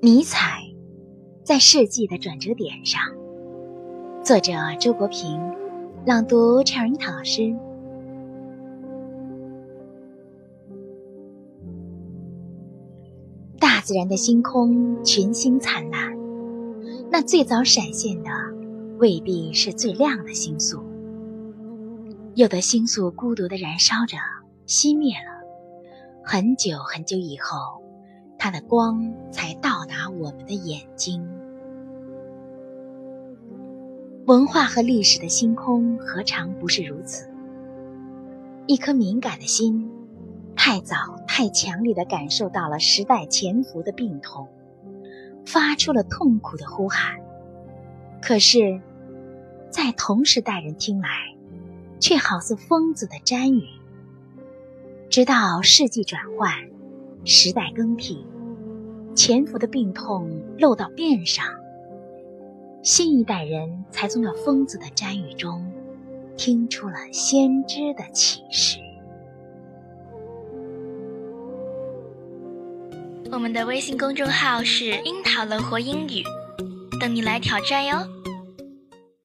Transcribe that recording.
尼采，在世纪的转折点上。作者：周国平，朗读：陈瑞涛老师。大自然的星空群星灿烂，那最早闪现的未必是最亮的星宿。有的星宿孤独的燃烧着，熄灭了，很久很久以后，它的光才到达我们的眼睛。文化和历史的星空何尝不是如此？一颗敏感的心，太早、太强烈的感受到了时代潜伏的病痛，发出了痛苦的呼喊。可是，在同时代人听来，却好似疯子的瞻语。直到世纪转换，时代更替，潜伏的病痛露到面上。新一代人才从那疯子的瞻语中，听出了先知的启示。我们的微信公众号是“樱桃乐活英语”，等你来挑战哟。